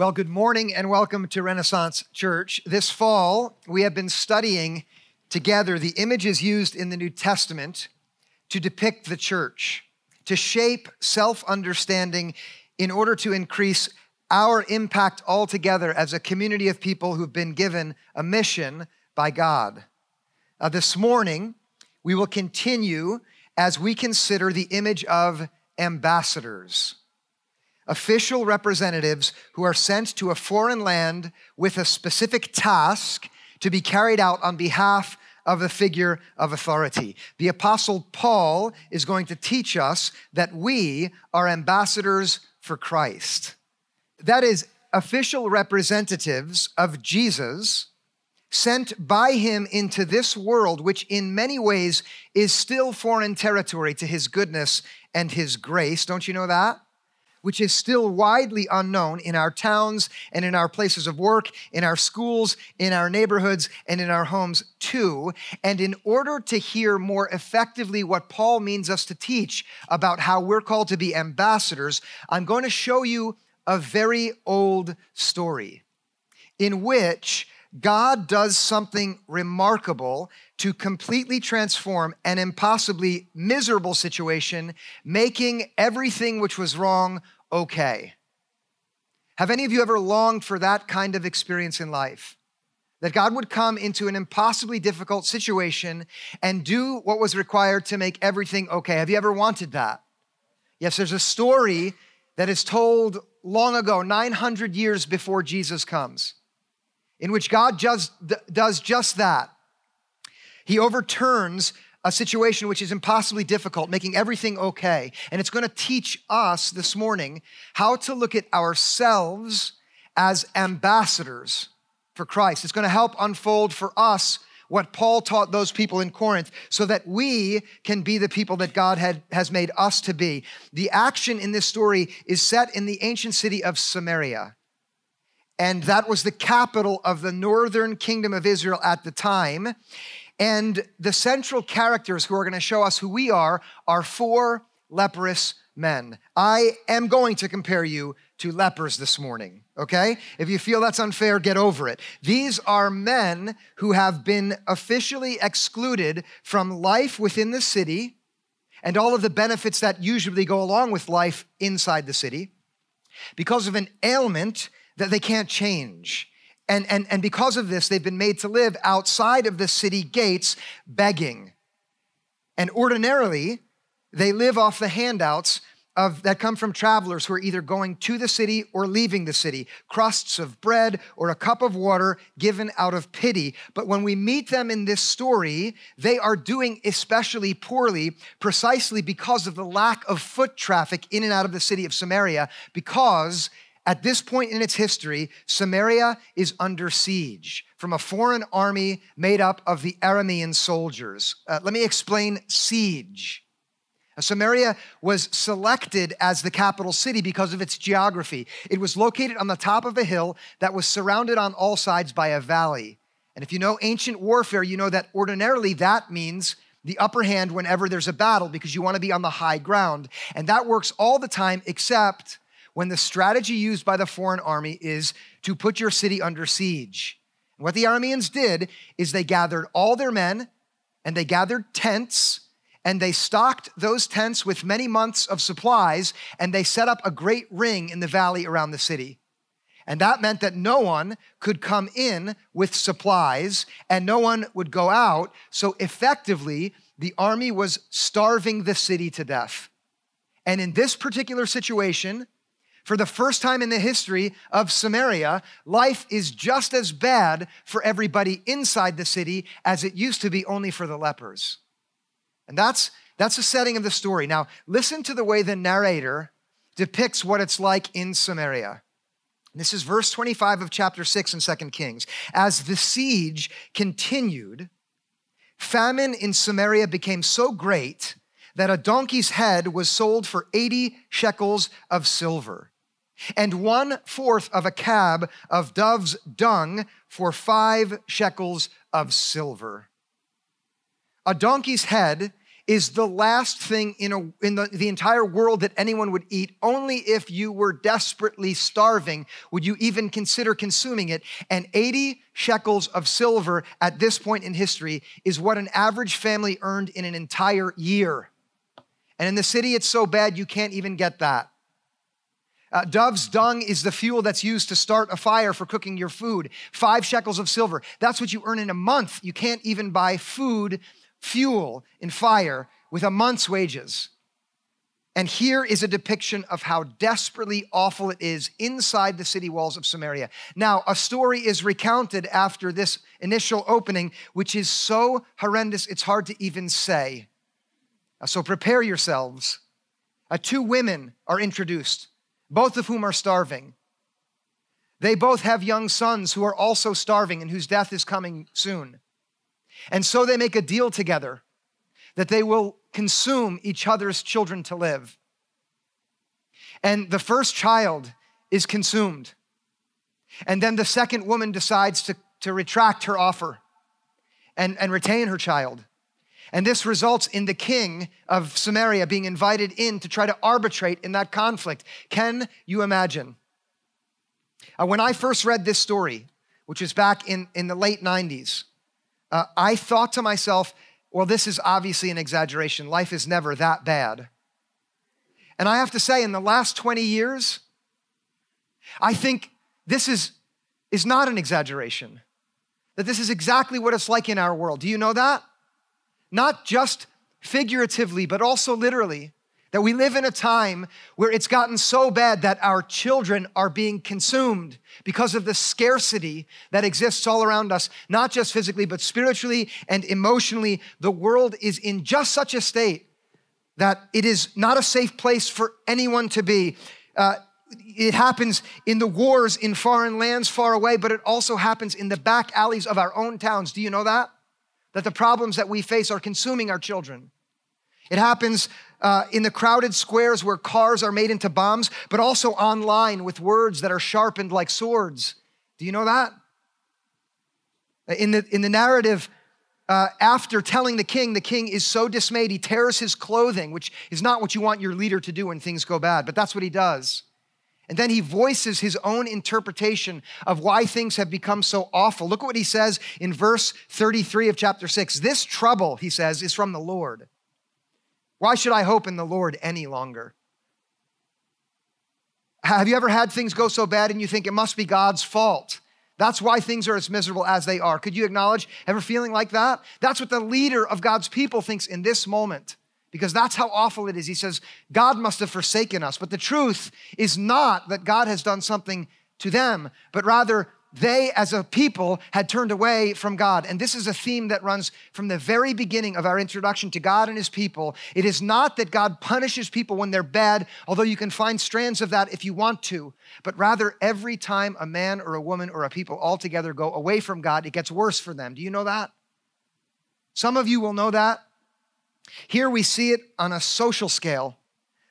Well, good morning and welcome to Renaissance Church. This fall, we have been studying together the images used in the New Testament to depict the church, to shape self understanding in order to increase our impact altogether as a community of people who've been given a mission by God. Uh, this morning, we will continue as we consider the image of ambassadors official representatives who are sent to a foreign land with a specific task to be carried out on behalf of a figure of authority. The Apostle Paul is going to teach us that we are ambassadors for Christ. That is, official representatives of Jesus sent by him into this world, which in many ways is still foreign territory to his goodness and his grace. Don't you know that? Which is still widely unknown in our towns and in our places of work, in our schools, in our neighborhoods, and in our homes too. And in order to hear more effectively what Paul means us to teach about how we're called to be ambassadors, I'm going to show you a very old story in which God does something remarkable to completely transform an impossibly miserable situation, making everything which was wrong okay. Have any of you ever longed for that kind of experience in life? That God would come into an impossibly difficult situation and do what was required to make everything okay. Have you ever wanted that? Yes, there's a story that is told long ago, 900 years before Jesus comes in which God just, does just that. He overturns a situation which is impossibly difficult, making everything okay. And it's going to teach us this morning how to look at ourselves as ambassadors for Christ. It's going to help unfold for us what Paul taught those people in Corinth so that we can be the people that God had, has made us to be. The action in this story is set in the ancient city of Samaria and that was the capital of the northern kingdom of Israel at the time. And the central characters who are going to show us who we are are four leprous men. I am going to compare you to lepers this morning, okay? If you feel that's unfair, get over it. These are men who have been officially excluded from life within the city and all of the benefits that usually go along with life inside the city because of an ailment that they can't change. And, and, and because of this, they've been made to live outside of the city gates begging. And ordinarily, they live off the handouts of, that come from travelers who are either going to the city or leaving the city crusts of bread or a cup of water given out of pity. But when we meet them in this story, they are doing especially poorly precisely because of the lack of foot traffic in and out of the city of Samaria, because at this point in its history, Samaria is under siege from a foreign army made up of the Aramean soldiers. Uh, let me explain siege. Samaria was selected as the capital city because of its geography. It was located on the top of a hill that was surrounded on all sides by a valley. And if you know ancient warfare, you know that ordinarily that means the upper hand whenever there's a battle because you want to be on the high ground. And that works all the time except when the strategy used by the foreign army is to put your city under siege. What the Arameans did is they gathered all their men and they gathered tents and they stocked those tents with many months of supplies and they set up a great ring in the valley around the city. And that meant that no one could come in with supplies and no one would go out. So effectively, the army was starving the city to death. And in this particular situation, for the first time in the history of Samaria, life is just as bad for everybody inside the city as it used to be only for the lepers. And that's, that's the setting of the story. Now, listen to the way the narrator depicts what it's like in Samaria. This is verse 25 of chapter 6 in 2 Kings. As the siege continued, famine in Samaria became so great that a donkey's head was sold for 80 shekels of silver and one fourth of a cab of dove's dung for five shekels of silver. A donkey's head is the last thing in, a, in the, the entire world that anyone would eat. Only if you were desperately starving would you even consider consuming it. And 80 shekels of silver at this point in history is what an average family earned in an entire year. And in the city, it's so bad you can't even get that. Uh, dove's dung is the fuel that's used to start a fire for cooking your food. Five shekels of silver. That's what you earn in a month. You can't even buy food, fuel, and fire with a month's wages. And here is a depiction of how desperately awful it is inside the city walls of Samaria. Now, a story is recounted after this initial opening, which is so horrendous, it's hard to even say. So prepare yourselves. Uh, two women are introduced both of whom are starving. They both have young sons who are also starving and whose death is coming soon. And so they make a deal together that they will consume each other's children to live. And the first child is consumed. And then the second woman decides to, to retract her offer and, and retain her child. And this results in the king of Samaria being invited in to try to arbitrate in that conflict. Can you imagine? Uh, when I first read this story, which was back in, in the late 90s, uh, I thought to myself, well, this is obviously an exaggeration. Life is never that bad. And I have to say, in the last 20 years, I think this is, is not an exaggeration. That this is exactly what it's like in our world. Do you know that? Not just figuratively, but also literally. That we live in a time where it's gotten so bad that our children are being consumed because of the scarcity that exists all around us, not just physically, but spiritually and emotionally. The world is in just such a state that it is not a safe place for anyone to be. Uh, it happens in the wars in foreign lands far away, but it also happens in the back alleys of our own towns. Do you know that? That the problems that we face are consuming our children. It happens uh, in the crowded squares where cars are made into bombs, but also online with words that are sharpened like swords. Do you know that? In the, in the narrative, uh, after telling the king, the king is so dismayed, he tears his clothing, which is not what you want your leader to do when things go bad, but that's what he does. And then he voices his own interpretation of why things have become so awful. Look at what he says in verse 33 of chapter 6. This trouble, he says, is from the Lord. Why should I hope in the Lord any longer? Have you ever had things go so bad and you think it must be God's fault? That's why things are as miserable as they are. Could you acknowledge ever feeling like that? That's what the leader of God's people thinks in this moment because that's how awful it is. He says, God must have forsaken us. But the truth is not that God has done something to them, but rather they as a people had turned away from God. And this is a theme that runs from the very beginning of our introduction to God and his people. It is not that God punishes people when they're bad, although you can find strands of that if you want to, but rather every time a man or a woman or a people altogether go away from God, it gets worse for them. Do you know that? Some of you will know that. Here we see it on a social scale,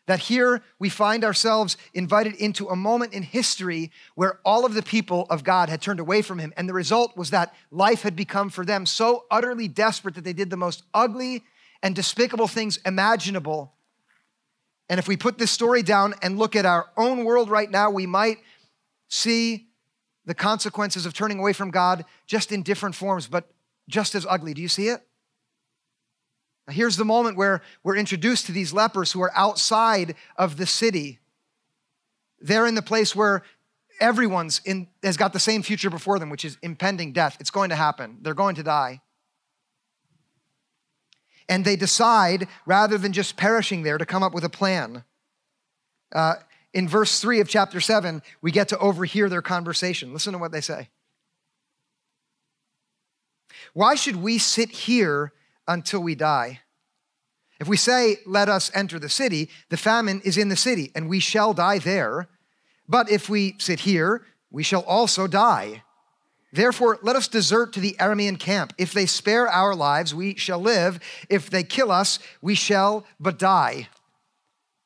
that here we find ourselves invited into a moment in history where all of the people of God had turned away from him. And the result was that life had become for them so utterly desperate that they did the most ugly and despicable things imaginable. And if we put this story down and look at our own world right now, we might see the consequences of turning away from God just in different forms, but just as ugly. Do you see it? Here's the moment where we're introduced to these lepers who are outside of the city. They're in the place where everyone's in, has got the same future before them, which is impending death. It's going to happen. They're going to die. And they decide, rather than just perishing there, to come up with a plan. Uh, in verse 3 of chapter 7, we get to overhear their conversation. Listen to what they say. Why should we sit here until we die. If we say, Let us enter the city, the famine is in the city, and we shall die there. But if we sit here, we shall also die. Therefore, let us desert to the Aramean camp. If they spare our lives, we shall live. If they kill us, we shall but die.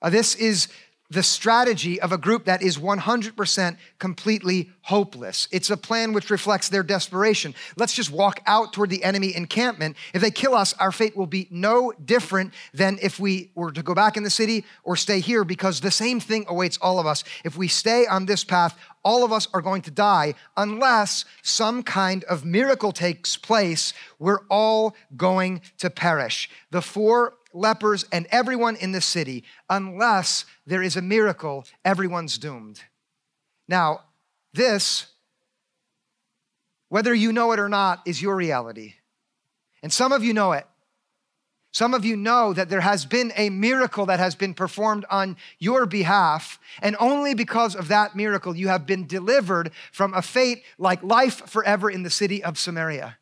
Uh, this is the strategy of a group that is 100% completely hopeless. It's a plan which reflects their desperation. Let's just walk out toward the enemy encampment. If they kill us, our fate will be no different than if we were to go back in the city or stay here because the same thing awaits all of us. If we stay on this path, all of us are going to die unless some kind of miracle takes place. We're all going to perish. The four lepers, and everyone in the city. Unless there is a miracle, everyone's doomed. Now, this, whether you know it or not, is your reality. And some of you know it. Some of you know that there has been a miracle that has been performed on your behalf, and only because of that miracle, you have been delivered from a fate like life forever in the city of Samaria.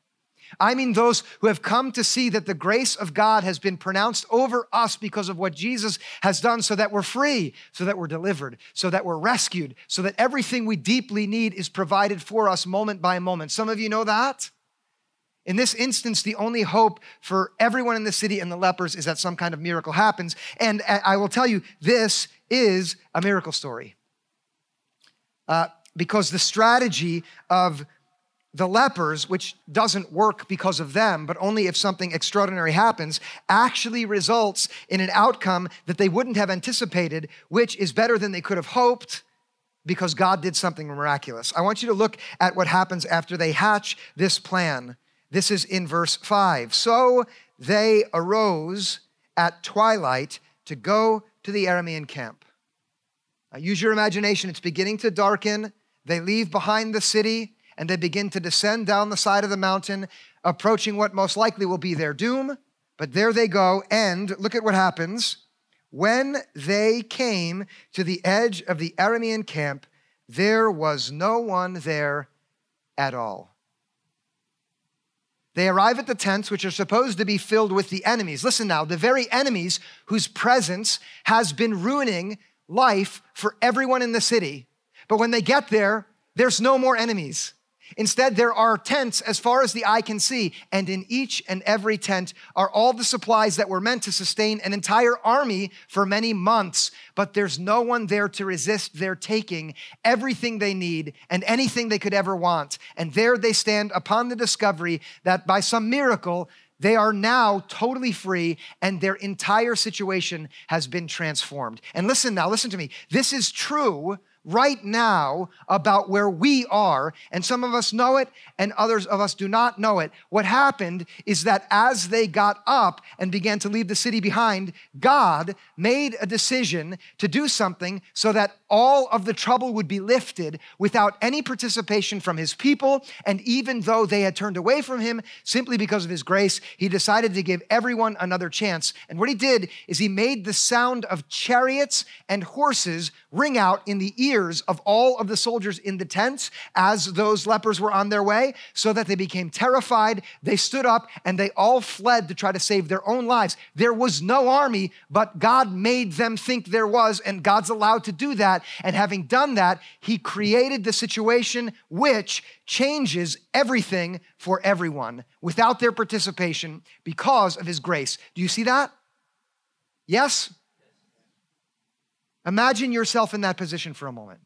I mean those who have come to see that the grace of God has been pronounced over us because of what Jesus has done so that we're free, so that we're delivered, so that we're rescued, so that everything we deeply need is provided for us moment by moment. Some of you know that. In this instance, the only hope for everyone in the city and the lepers is that some kind of miracle happens. And I will tell you, this is a miracle story. Uh, because the strategy of the lepers, which doesn't work because of them, but only if something extraordinary happens, actually results in an outcome that they wouldn't have anticipated, which is better than they could have hoped because God did something miraculous. I want you to look at what happens after they hatch this plan. This is in verse 5. So they arose at twilight to go to the Aramean camp. Now use your imagination. It's beginning to darken. They leave behind the city and they begin to descend down the side of the mountain, approaching what most likely will be their doom. But there they go, and look at what happens. When they came to the edge of the Aramean camp, there was no one there at all. They arrive at the tents, which are supposed to be filled with the enemies. Listen now, the very enemies whose presence has been ruining life for everyone in the city. But when they get there, there's no more enemies. Instead, there are tents as far as the eye can see, and in each and every tent are all the supplies that were meant to sustain an entire army for many months. But there's no one there to resist their taking everything they need and anything they could ever want. And there they stand upon the discovery that by some miracle, they are now totally free and their entire situation has been transformed. And listen now, listen to me. This is true right now about where we are, and some of us know it, and others of us do not know it. What happened is that as they got up and began to leave the city behind, God made a decision to do something so that all of the trouble would be lifted without any participation from his people. And even though they had turned away from him simply because of his grace, he decided to give everyone another chance. And what he did is he made the sound of chariots and horses ring out in the ears of all of the soldiers in the tents as those lepers were on their way, so that they became terrified. They stood up and they all fled to try to save their own lives. There was no army, but God made them think there was, and God's allowed to do that. And having done that, He created the situation which changes everything for everyone without their participation because of His grace. Do you see that? Yes? Imagine yourself in that position for a moment.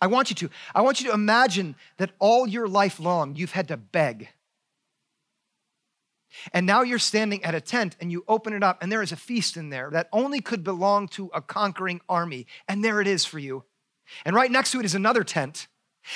I want you to. I want you to imagine that all your life long you've had to beg. And now you're standing at a tent and you open it up, and there is a feast in there that only could belong to a conquering army. And there it is for you. And right next to it is another tent.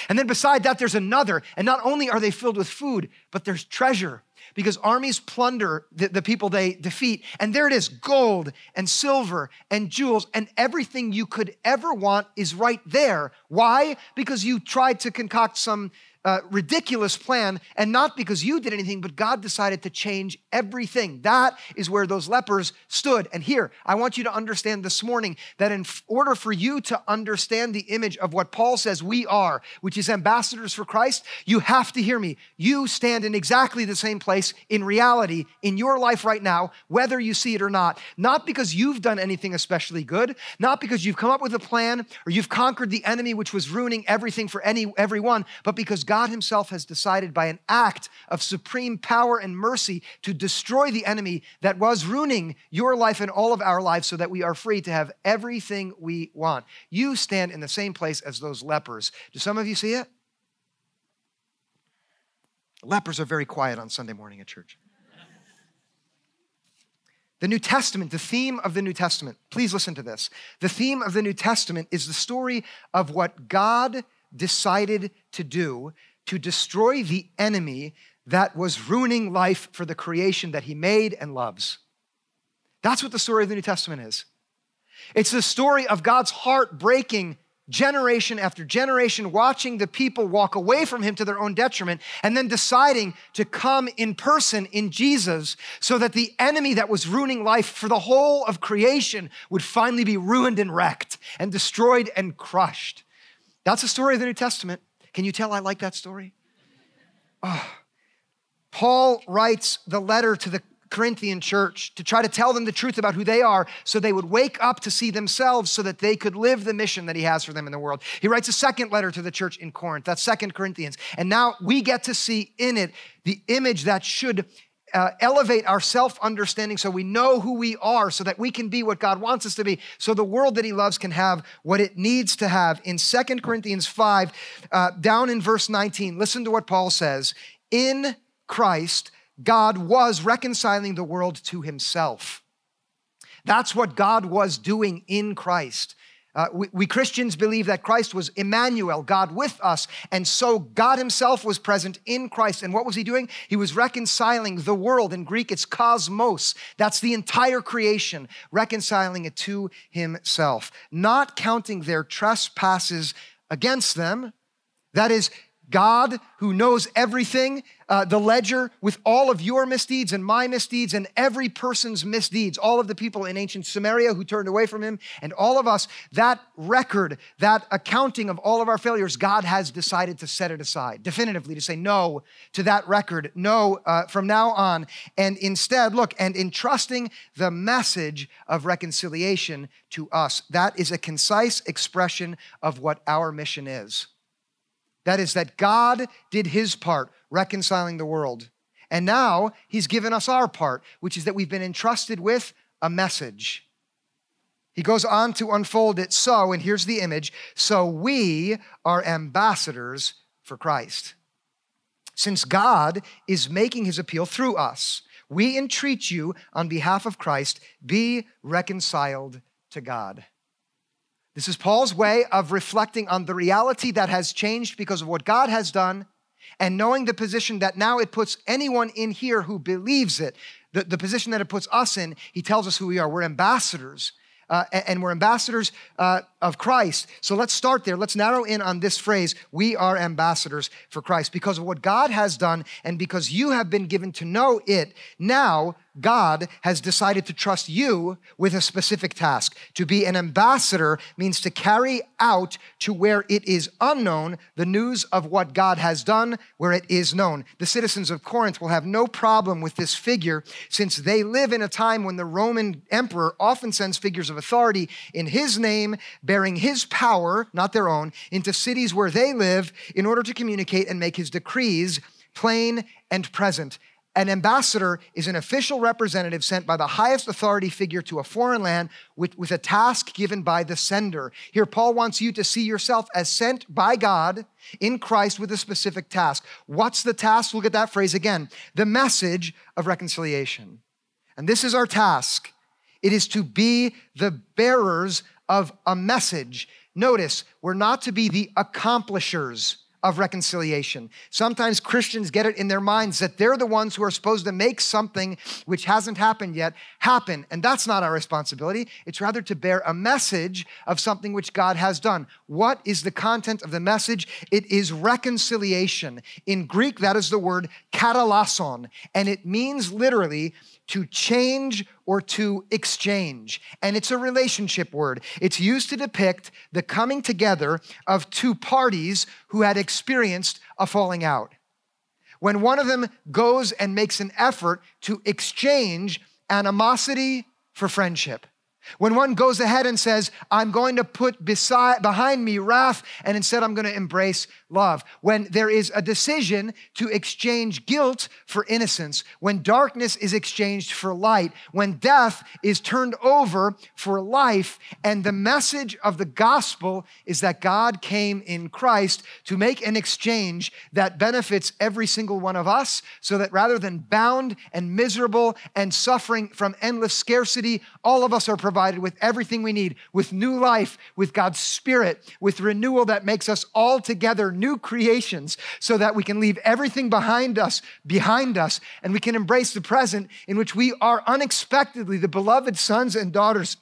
And then beside that, there's another. And not only are they filled with food, but there's treasure because armies plunder the, the, people they defeat. And there it is gold and silver and jewels and everything you could ever want is right there. Why? Because you tried to concoct some uh, ridiculous plan, and not because you did anything, but God decided to change everything. That is where those lepers stood. And here, I want you to understand this morning that in order for you to understand the image of what Paul says we are, which is ambassadors for Christ, you have to hear me. You stand in exactly the same place in reality in your life right now, whether you see it or not. Not because you've done anything especially good, not because you've come up with a plan or you've conquered the enemy which was ruining everything for any everyone, but because God Himself has decided by an act of supreme power and mercy to destroy the enemy that was ruining your life and all of our lives so that we are free to have everything we want. You stand in the same place as those lepers. Do some of you see it? Lepers are very quiet on Sunday morning at church. The New Testament, the theme of the New Testament, please listen to this. The theme of the New Testament is the story of what God decided to do to destroy the enemy that was ruining life for the creation that he made and loves. That's what the story of the New Testament is. It's the story of God's heart breaking generation after generation, watching the people walk away from him to their own detriment, and then deciding to come in person in Jesus so that the enemy that was ruining life for the whole of creation would finally be ruined and wrecked and destroyed and crushed. That's the story of the New Testament. Can you tell I like that story? Oh. Paul writes the letter to the Corinthian church to try to tell them the truth about who they are so they would wake up to see themselves so that they could live the mission that he has for them in the world. He writes a second letter to the church in Corinth, that's Second Corinthians. And now we get to see in it the image that should uh, elevate our self understanding so we know who we are, so that we can be what God wants us to be, so the world that He loves can have what it needs to have. In Second Corinthians 5, uh, down in verse 19, listen to what Paul says In Christ, God was reconciling the world to himself. That's what God was doing in Christ. Uh, we, we, Christians believe that Christ was Emmanuel, God with us. And so God himself was present in Christ. And what was he doing? He was reconciling the world. In Greek, it's cosmos. That's the entire creation, reconciling it to himself, not counting their trespasses against them. That is, God, who knows everything, uh, the ledger with all of your misdeeds and my misdeeds and every person's misdeeds, all of the people in ancient Samaria who turned away from him, and all of us, that record, that accounting of all of our failures, God has decided to set it aside definitively, to say no to that record, no uh, from now on. And instead, look, and entrusting the message of reconciliation to us. That is a concise expression of what our mission is. That is, that God did his part, reconciling the world. And now he's given us our part, which is that we've been entrusted with a message. He goes on to unfold it so, and here's the image so we are ambassadors for Christ. Since God is making his appeal through us, we entreat you on behalf of Christ, be reconciled to God. This is Paul's way of reflecting on the reality that has changed because of what God has done and knowing the position that now it puts anyone in here who believes it, the, the position that it puts us in. He tells us who we are. We're ambassadors uh, and we're ambassadors uh, of Christ. So let's start there. Let's narrow in on this phrase we are ambassadors for Christ because of what God has done and because you have been given to know it. Now, God has decided to trust you with a specific task. To be an ambassador means to carry out to where it is unknown the news of what God has done where it is known. The citizens of Corinth will have no problem with this figure since they live in a time when the Roman emperor often sends figures of authority in his name, bearing his power, not their own, into cities where they live in order to communicate and make his decrees plain and present. An ambassador is an official representative sent by the highest authority figure to a foreign land with, with a task given by the sender. Here, Paul wants you to see yourself as sent by God in Christ with a specific task. What's the task? Look at that phrase again the message of reconciliation. And this is our task it is to be the bearers of a message. Notice, we're not to be the accomplishers of reconciliation. Sometimes Christians get it in their minds that they're the ones who are supposed to make something which hasn't happened yet happen. And that's not our responsibility. It's rather to bear a message of something which God has done. What is the content of the message? It is reconciliation. In Greek, that is the word katallason, and it means literally to change or to exchange. And it's a relationship word. It's used to depict the coming together of two parties who had experienced a falling out. When one of them goes and makes an effort to exchange animosity for friendship. When one goes ahead and says, I'm going to put beside, behind me wrath, and instead I'm going to embrace love. When there is a decision to exchange guilt for innocence. When darkness is exchanged for light. When death is turned over for life. And the message of the gospel is that God came in Christ to make an exchange that benefits every single one of us, so that rather than bound and miserable and suffering from endless scarcity, all of us are provided with everything we need, with new life, with God's Spirit, with renewal that makes us all together new creations, so that we can leave everything behind us, behind us, and we can embrace the present in which we are unexpectedly the beloved sons and daughters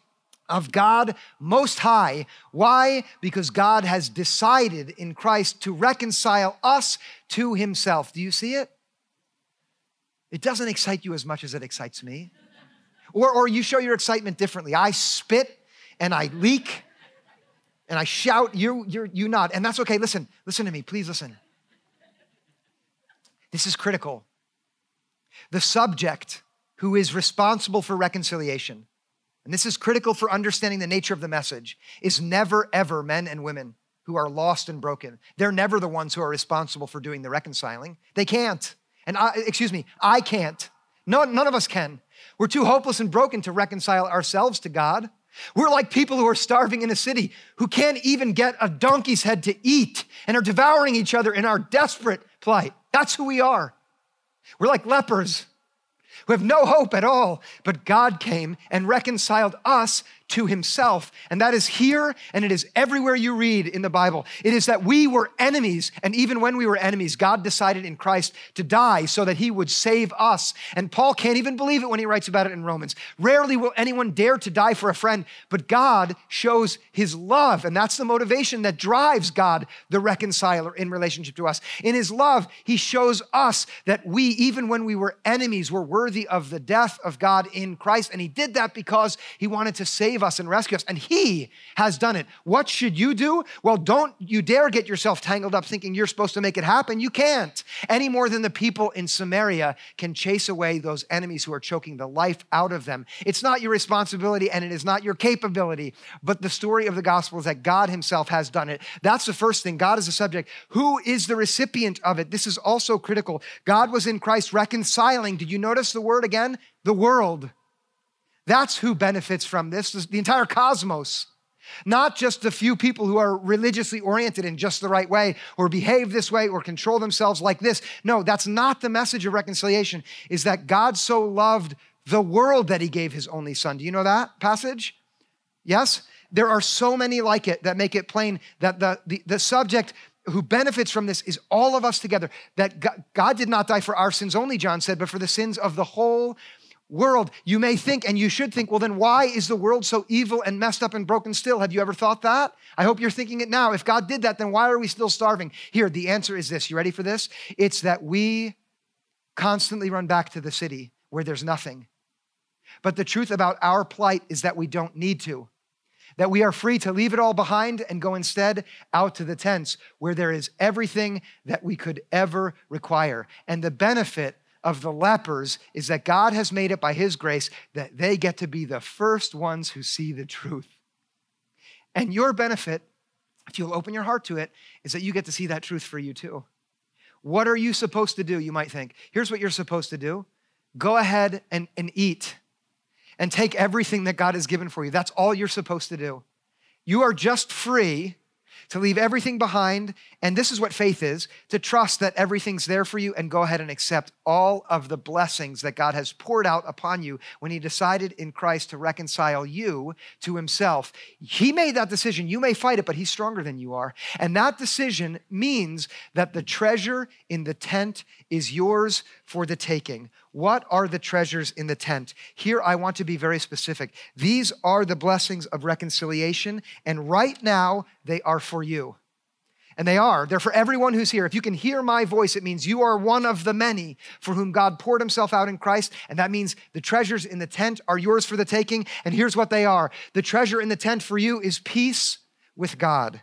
of God Most High. Why? Because God has decided in Christ to reconcile us to Himself. Do you see it? It doesn't excite you as much as it excites me. Or, or you show your excitement differently. I spit and I leak and I shout, you, you you not. And that's okay. Listen, listen to me. Please listen. This is critical. The subject who is responsible for reconciliation, and this is critical for understanding the nature of the message, is never, ever men and women who are lost and broken. They're never the ones who are responsible for doing the reconciling. They can't. And I, excuse me, I can't. No, none of us can. We're too hopeless and broken to reconcile ourselves to God. We're like people who are starving in a city who can't even get a donkey's head to eat and are devouring each other in our desperate plight. That's who we are. We're like lepers who have no hope at all. But God came and reconciled us to himself. And that is here and it is everywhere you read in the Bible. It is that we were enemies. And even when we were enemies, God decided in Christ to die so that he would save us. And Paul can't even believe it when he writes about it in Romans. Rarely will anyone dare to die for a friend, but God shows his love. And that's the motivation that drives God, the reconciler, in relationship to us. In his love, he shows us that we, even when we were enemies, were worthy of the death of God in Christ. And he did that because he wanted to save save us and rescue us, and He has done it. What should you do? Well, don't you dare get yourself tangled up thinking you're supposed to make it happen. You can't, any more than the people in Samaria can chase away those enemies who are choking the life out of them. It's not your responsibility and it is not your capability, but the story of the gospel is that God Himself has done it. That's the first thing. God is the subject. Who is the recipient of it? This is also critical. God was in Christ reconciling. Did you notice the word again? The world. That's who benefits from this, the entire cosmos. Not just the few people who are religiously oriented in just the right way or behave this way or control themselves like this. No, that's not the message of reconciliation, is that God so loved the world that he gave his only son. Do you know that passage? Yes? There are so many like it that make it plain that the, the, the subject who benefits from this is all of us together. That God, God did not die for our sins only, John said, but for the sins of the whole world, you may think, and you should think, well, then why is the world so evil and messed up and broken still? Have you ever thought that? I hope you're thinking it now. If God did that, then why are we still starving? Here, the answer is this. You ready for this? It's that we constantly run back to the city where there's nothing. But the truth about our plight is that we don't need to. That we are free to leave it all behind and go instead out to the tents where there is everything that we could ever require. And the benefit of the lepers is that God has made it by His grace that they get to be the first ones who see the truth. And your benefit, if you'll open your heart to it, is that you get to see that truth for you too. What are you supposed to do? You might think. Here's what you're supposed to do go ahead and, and eat and take everything that God has given for you. That's all you're supposed to do. You are just free to leave everything behind. And this is what faith is to trust that everything's there for you and go ahead and accept all of the blessings that God has poured out upon you when He decided in Christ to reconcile you to Himself. He made that decision. You may fight it, but He's stronger than you are. And that decision means that the treasure in the tent is yours for the taking. What are the treasures in the tent? Here, I want to be very specific. These are the blessings of reconciliation, and right now, they are for you. And they are. They're for everyone who's here. If you can hear my voice, it means you are one of the many for whom God poured himself out in Christ. And that means the treasures in the tent are yours for the taking. And here's what they are the treasure in the tent for you is peace with God,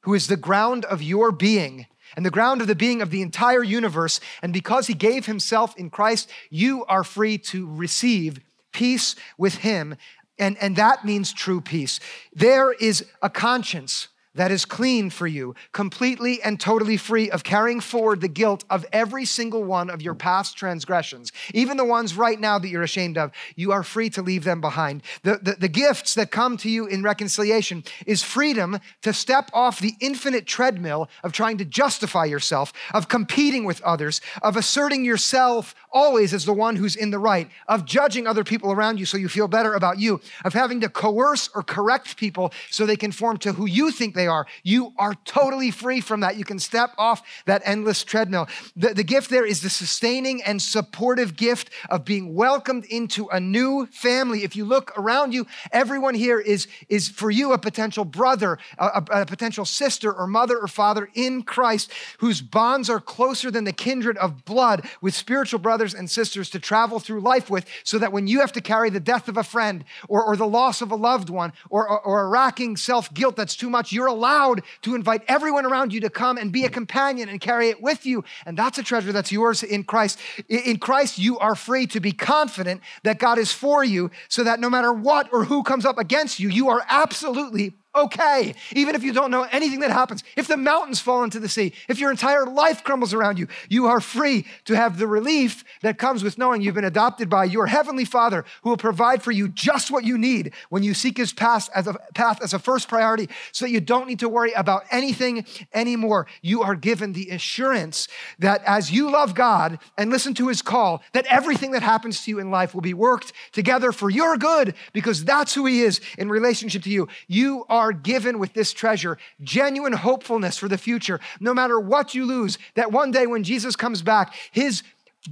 who is the ground of your being and the ground of the being of the entire universe. And because he gave himself in Christ, you are free to receive peace with him And, and that means true peace. There is a conscience that is clean for you, completely and totally free of carrying forward the guilt of every single one of your past transgressions, even the ones right now that you're ashamed of. You are free to leave them behind. The, the, the gifts that come to you in reconciliation is freedom to step off the infinite treadmill of trying to justify yourself, of competing with others, of asserting yourself always as the one who's in the right, of judging other people around you so you feel better about you, of having to coerce or correct people so they conform to who you think they they are. You are totally free from that. You can step off that endless treadmill. The, the gift there is the sustaining and supportive gift of being welcomed into a new family. If you look around you, everyone here is, is for you a potential brother, a, a, a potential sister or mother or father in Christ whose bonds are closer than the kindred of blood with spiritual brothers and sisters to travel through life with, so that when you have to carry the death of a friend or, or the loss of a loved one or, or, or a racking self guilt that's too much, you're allowed to invite everyone around you to come and be a companion and carry it with you. And that's a treasure that's yours in Christ. In Christ, you are free to be confident that God is for you so that no matter what or who comes up against you, you are absolutely okay, even if you don't know anything that happens. If the mountains fall into the sea, if your entire life crumbles around you, you are free to have the relief that comes with knowing you've been adopted by your heavenly Father who will provide for you just what you need when you seek his path as a path as a first priority so that you don't need to worry about anything anymore. You are given the assurance that as you love God and listen to his call, that everything that happens to you in life will be worked together for your good because that's who he is in relationship to you. You are are given with this treasure genuine hopefulness for the future, no matter what you lose, that one day when Jesus comes back, his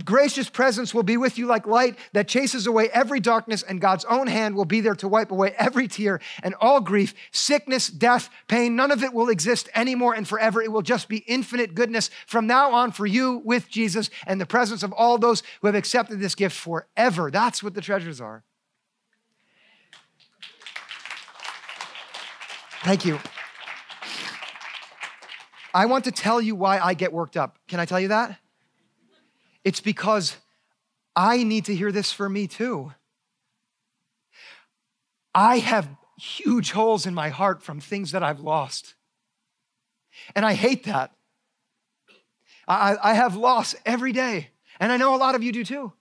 gracious presence will be with you like light that chases away every darkness, and God's own hand will be there to wipe away every tear and all grief, sickness, death, pain. None of it will exist anymore and forever. It will just be infinite goodness from now on for you with Jesus and the presence of all those who have accepted this gift forever. That's what the treasures are. Thank you. I want to tell you why I get worked up. Can I tell you that? It's because I need to hear this for me too. I have huge holes in my heart from things that I've lost. And I hate that. I, I have loss every day. And I know a lot of you do too.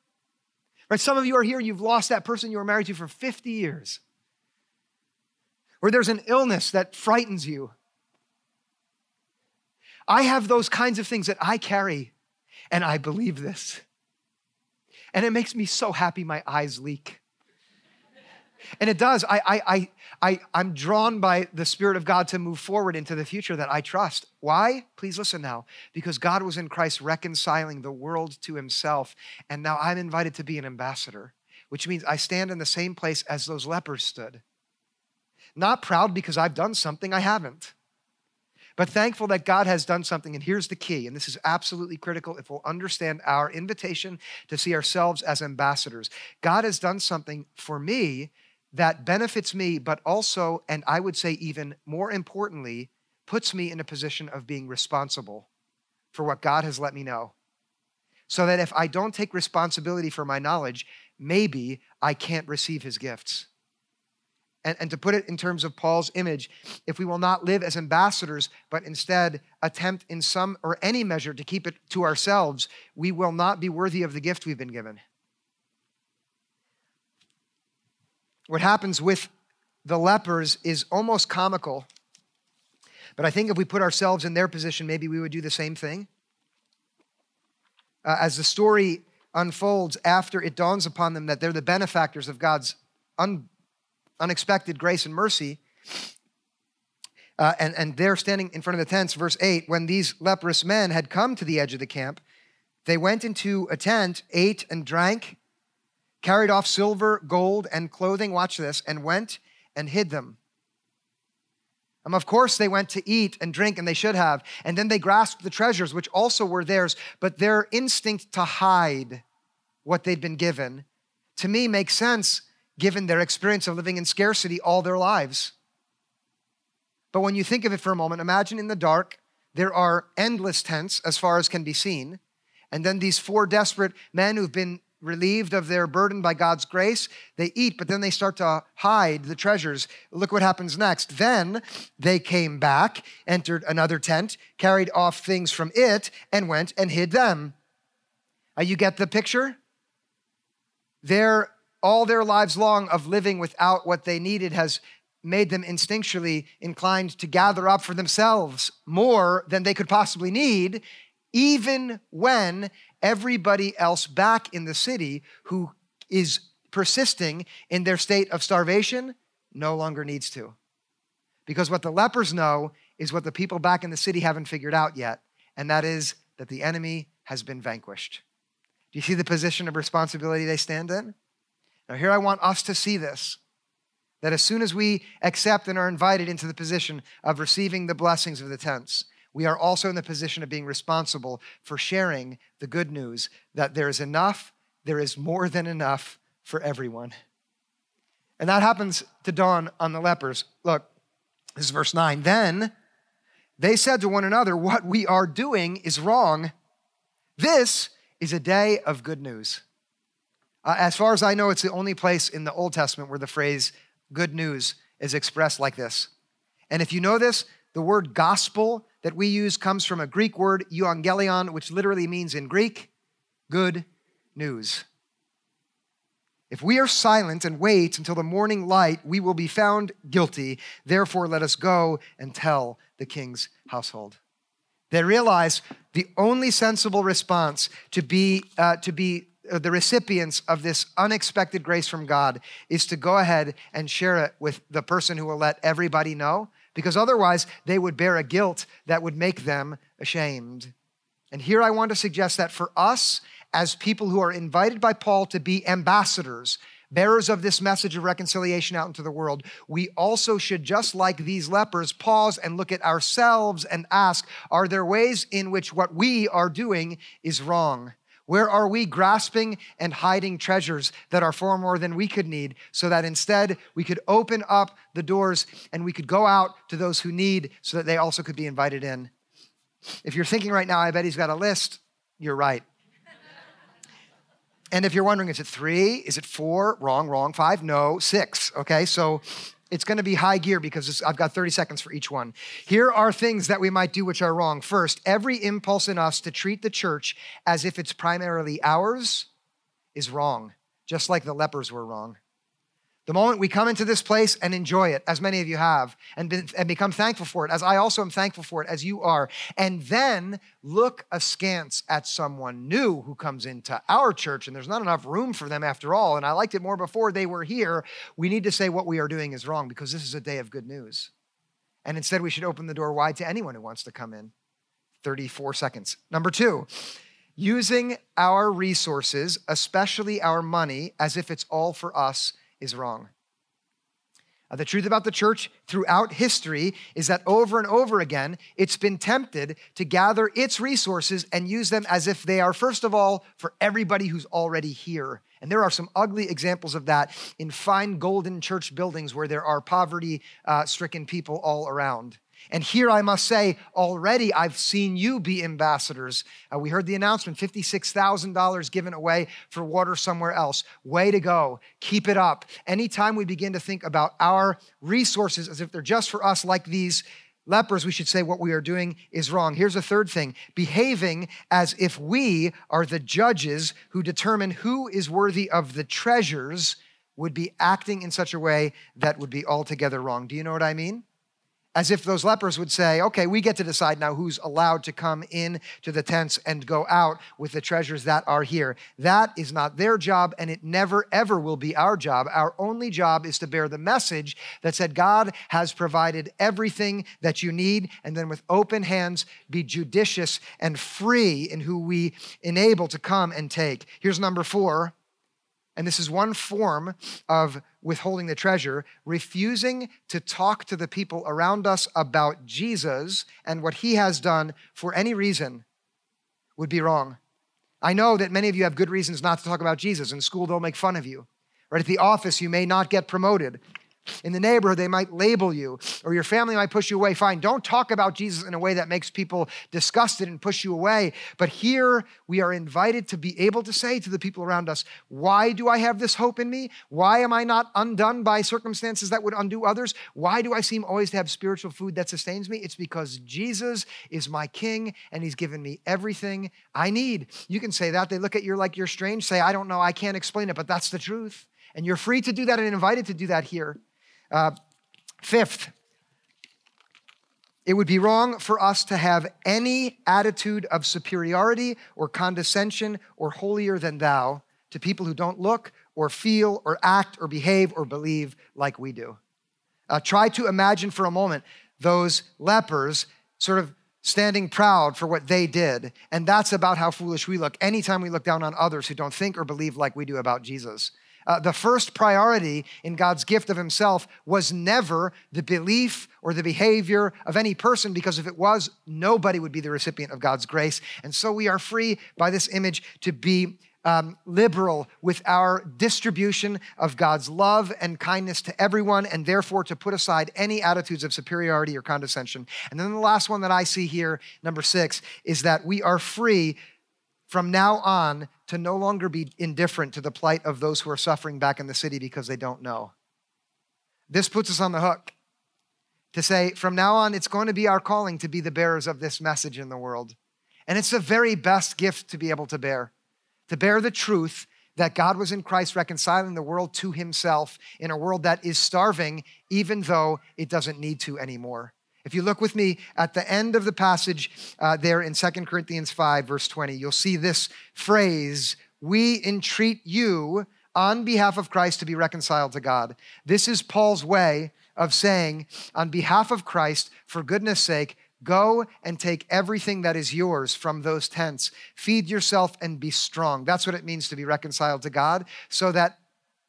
Right? Some of you are here, you've lost that person you were married to for 50 years or there's an illness that frightens you. I have those kinds of things that I carry, and I believe this. And it makes me so happy my eyes leak. And it does. I, I, I, I, I'm drawn by the Spirit of God to move forward into the future that I trust. Why? Please listen now. Because God was in Christ reconciling the world to himself. And now I'm invited to be an ambassador, which means I stand in the same place as those lepers stood. Not proud because I've done something, I haven't. But thankful that God has done something. And here's the key, and this is absolutely critical if we'll understand our invitation to see ourselves as ambassadors. God has done something for me that benefits me, but also, and I would say even more importantly, puts me in a position of being responsible for what God has let me know. So that if I don't take responsibility for my knowledge, maybe I can't receive his gifts. And, and to put it in terms of Paul's image, if we will not live as ambassadors, but instead attempt in some or any measure to keep it to ourselves, we will not be worthy of the gift we've been given. What happens with the lepers is almost comical, but I think if we put ourselves in their position, maybe we would do the same thing. Uh, as the story unfolds, after it dawns upon them that they're the benefactors of God's un- unexpected grace and mercy. Uh, and, and they're standing in front of the tents, verse 8. When these leprous men had come to the edge of the camp, they went into a tent, ate and drank, carried off silver, gold, and clothing, watch this, and went and hid them. Um, of course, they went to eat and drink, and they should have. And then they grasped the treasures, which also were theirs. But their instinct to hide what they'd been given, to me, makes sense given their experience of living in scarcity all their lives. But when you think of it for a moment, imagine in the dark, there are endless tents as far as can be seen. And then these four desperate men who've been relieved of their burden by God's grace, they eat, but then they start to hide the treasures. Look what happens next. Then they came back, entered another tent, carried off things from it, and went and hid them. Uh, you get the picture? Their, all their lives long of living without what they needed has made them instinctually inclined to gather up for themselves more than they could possibly need, even when everybody else back in the city who is persisting in their state of starvation no longer needs to. Because what the lepers know is what the people back in the city haven't figured out yet, and that is that the enemy has been vanquished. Do you see the position of responsibility they stand in? Now, here I want us to see this that as soon as we accept and are invited into the position of receiving the blessings of the tents, we are also in the position of being responsible for sharing the good news that there is enough, there is more than enough for everyone. And that happens to dawn on the lepers. Look, this is verse 9. Then they said to one another, What we are doing is wrong. This is a day of good news. Uh, as far as I know, it's the only place in the Old Testament where the phrase good news is expressed like this. And if you know this, the word gospel that we use comes from a Greek word, euangelion, which literally means in Greek, good news. If we are silent and wait until the morning light, we will be found guilty. Therefore, let us go and tell the king's household. They realize the only sensible response to be, uh, to be Uh, the recipients of this unexpected grace from God is to go ahead and share it with the person who will let everybody know, because otherwise they would bear a guilt that would make them ashamed. And here I want to suggest that for us, as people who are invited by Paul to be ambassadors, bearers of this message of reconciliation out into the world, we also should, just like these lepers, pause and look at ourselves and ask Are there ways in which what we are doing is wrong? Where are we grasping and hiding treasures that are far more than we could need so that instead we could open up the doors and we could go out to those who need so that they also could be invited in? If you're thinking right now, I bet he's got a list, you're right. And if you're wondering, is it three? Is it four? Wrong, wrong. Five? No, six. Okay, so it's going to be high gear because I've got 30 seconds for each one. Here are things that we might do which are wrong. First, every impulse in us to treat the church as if it's primarily ours is wrong, just like the lepers were wrong. The moment we come into this place and enjoy it, as many of you have, and, be, and become thankful for it, as I also am thankful for it, as you are, and then look askance at someone new who comes into our church, and there's not enough room for them after all, and I liked it more before they were here, we need to say what we are doing is wrong because this is a day of good news. And instead, we should open the door wide to anyone who wants to come in. 34 seconds. Number two, using our resources, especially our money, as if it's all for us is wrong. Uh, the truth about the church throughout history is that over and over again, it's been tempted to gather its resources and use them as if they are, first of all, for everybody who's already here. And there are some ugly examples of that in fine golden church buildings where there are poverty uh, stricken people all around. And here I must say, already I've seen you be ambassadors. Uh, we heard the announcement $56,000 given away for water somewhere else. Way to go. Keep it up. Anytime we begin to think about our resources as if they're just for us, like these lepers, we should say what we are doing is wrong. Here's a third thing behaving as if we are the judges who determine who is worthy of the treasures would be acting in such a way that would be altogether wrong. Do you know what I mean? As if those lepers would say, okay, we get to decide now who's allowed to come in to the tents and go out with the treasures that are here. That is not their job, and it never, ever will be our job. Our only job is to bear the message that said, God has provided everything that you need, and then with open hands, be judicious and free in who we enable to come and take. Here's number four and this is one form of withholding the treasure, refusing to talk to the people around us about Jesus and what he has done for any reason would be wrong. I know that many of you have good reasons not to talk about Jesus. In school, they'll make fun of you. Right at the office, you may not get promoted. In the neighborhood, they might label you, or your family might push you away. Fine, don't talk about Jesus in a way that makes people disgusted and push you away. But here we are invited to be able to say to the people around us, Why do I have this hope in me? Why am I not undone by circumstances that would undo others? Why do I seem always to have spiritual food that sustains me? It's because Jesus is my king and he's given me everything I need. You can say that. They look at you like you're strange, say, I don't know, I can't explain it, but that's the truth. And you're free to do that and invited to do that here. Uh, fifth, it would be wrong for us to have any attitude of superiority or condescension or holier than thou to people who don't look or feel or act or behave or believe like we do. Uh, try to imagine for a moment those lepers sort of standing proud for what they did. And that's about how foolish we look anytime we look down on others who don't think or believe like we do about Jesus. Uh, the first priority in God's gift of Himself was never the belief or the behavior of any person, because if it was, nobody would be the recipient of God's grace. And so we are free by this image to be um, liberal with our distribution of God's love and kindness to everyone, and therefore to put aside any attitudes of superiority or condescension. And then the last one that I see here, number six, is that we are free from now on to no longer be indifferent to the plight of those who are suffering back in the city because they don't know. This puts us on the hook to say, from now on, it's going to be our calling to be the bearers of this message in the world. And it's the very best gift to be able to bear, to bear the truth that God was in Christ reconciling the world to himself in a world that is starving, even though it doesn't need to anymore. If you look with me at the end of the passage uh, there in 2 Corinthians 5, verse 20, you'll see this phrase We entreat you on behalf of Christ to be reconciled to God. This is Paul's way of saying, on behalf of Christ, for goodness sake, Go and take everything that is yours from those tents. Feed yourself and be strong. That's what it means to be reconciled to God, so that,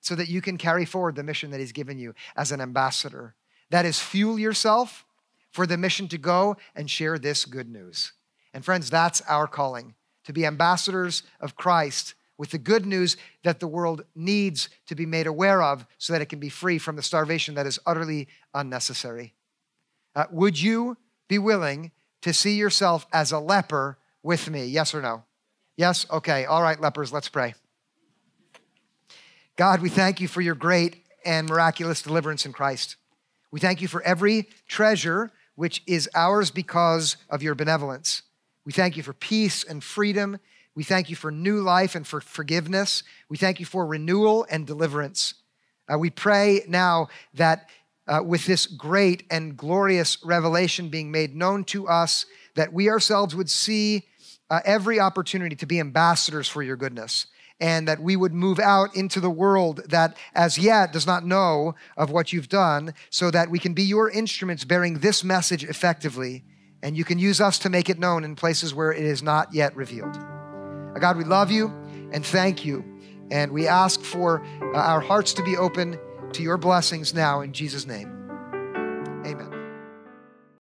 so that you can carry forward the mission that He's given you as an ambassador. That is, fuel yourself for the mission to go and share this good news. And friends, that's our calling to be ambassadors of Christ with the good news that the world needs to be made aware of so that it can be free from the starvation that is utterly unnecessary. Uh, would you be willing to see yourself as a leper with me? Yes or no? Yes? Okay. All right, lepers, let's pray. God, we thank you for your great and miraculous deliverance in Christ. We thank you for every treasure which is ours because of your benevolence. We thank you for peace and freedom. We thank you for new life and for forgiveness. We thank you for renewal and deliverance. Uh, we pray now that uh, with this great and glorious revelation being made known to us, that we ourselves would see uh, every opportunity to be ambassadors for your goodness and that we would move out into the world that as yet does not know of what you've done, so that we can be your instruments bearing this message effectively, and you can use us to make it known in places where it is not yet revealed. God, we love you and thank you, and we ask for uh, our hearts to be open to your blessings now in Jesus' name.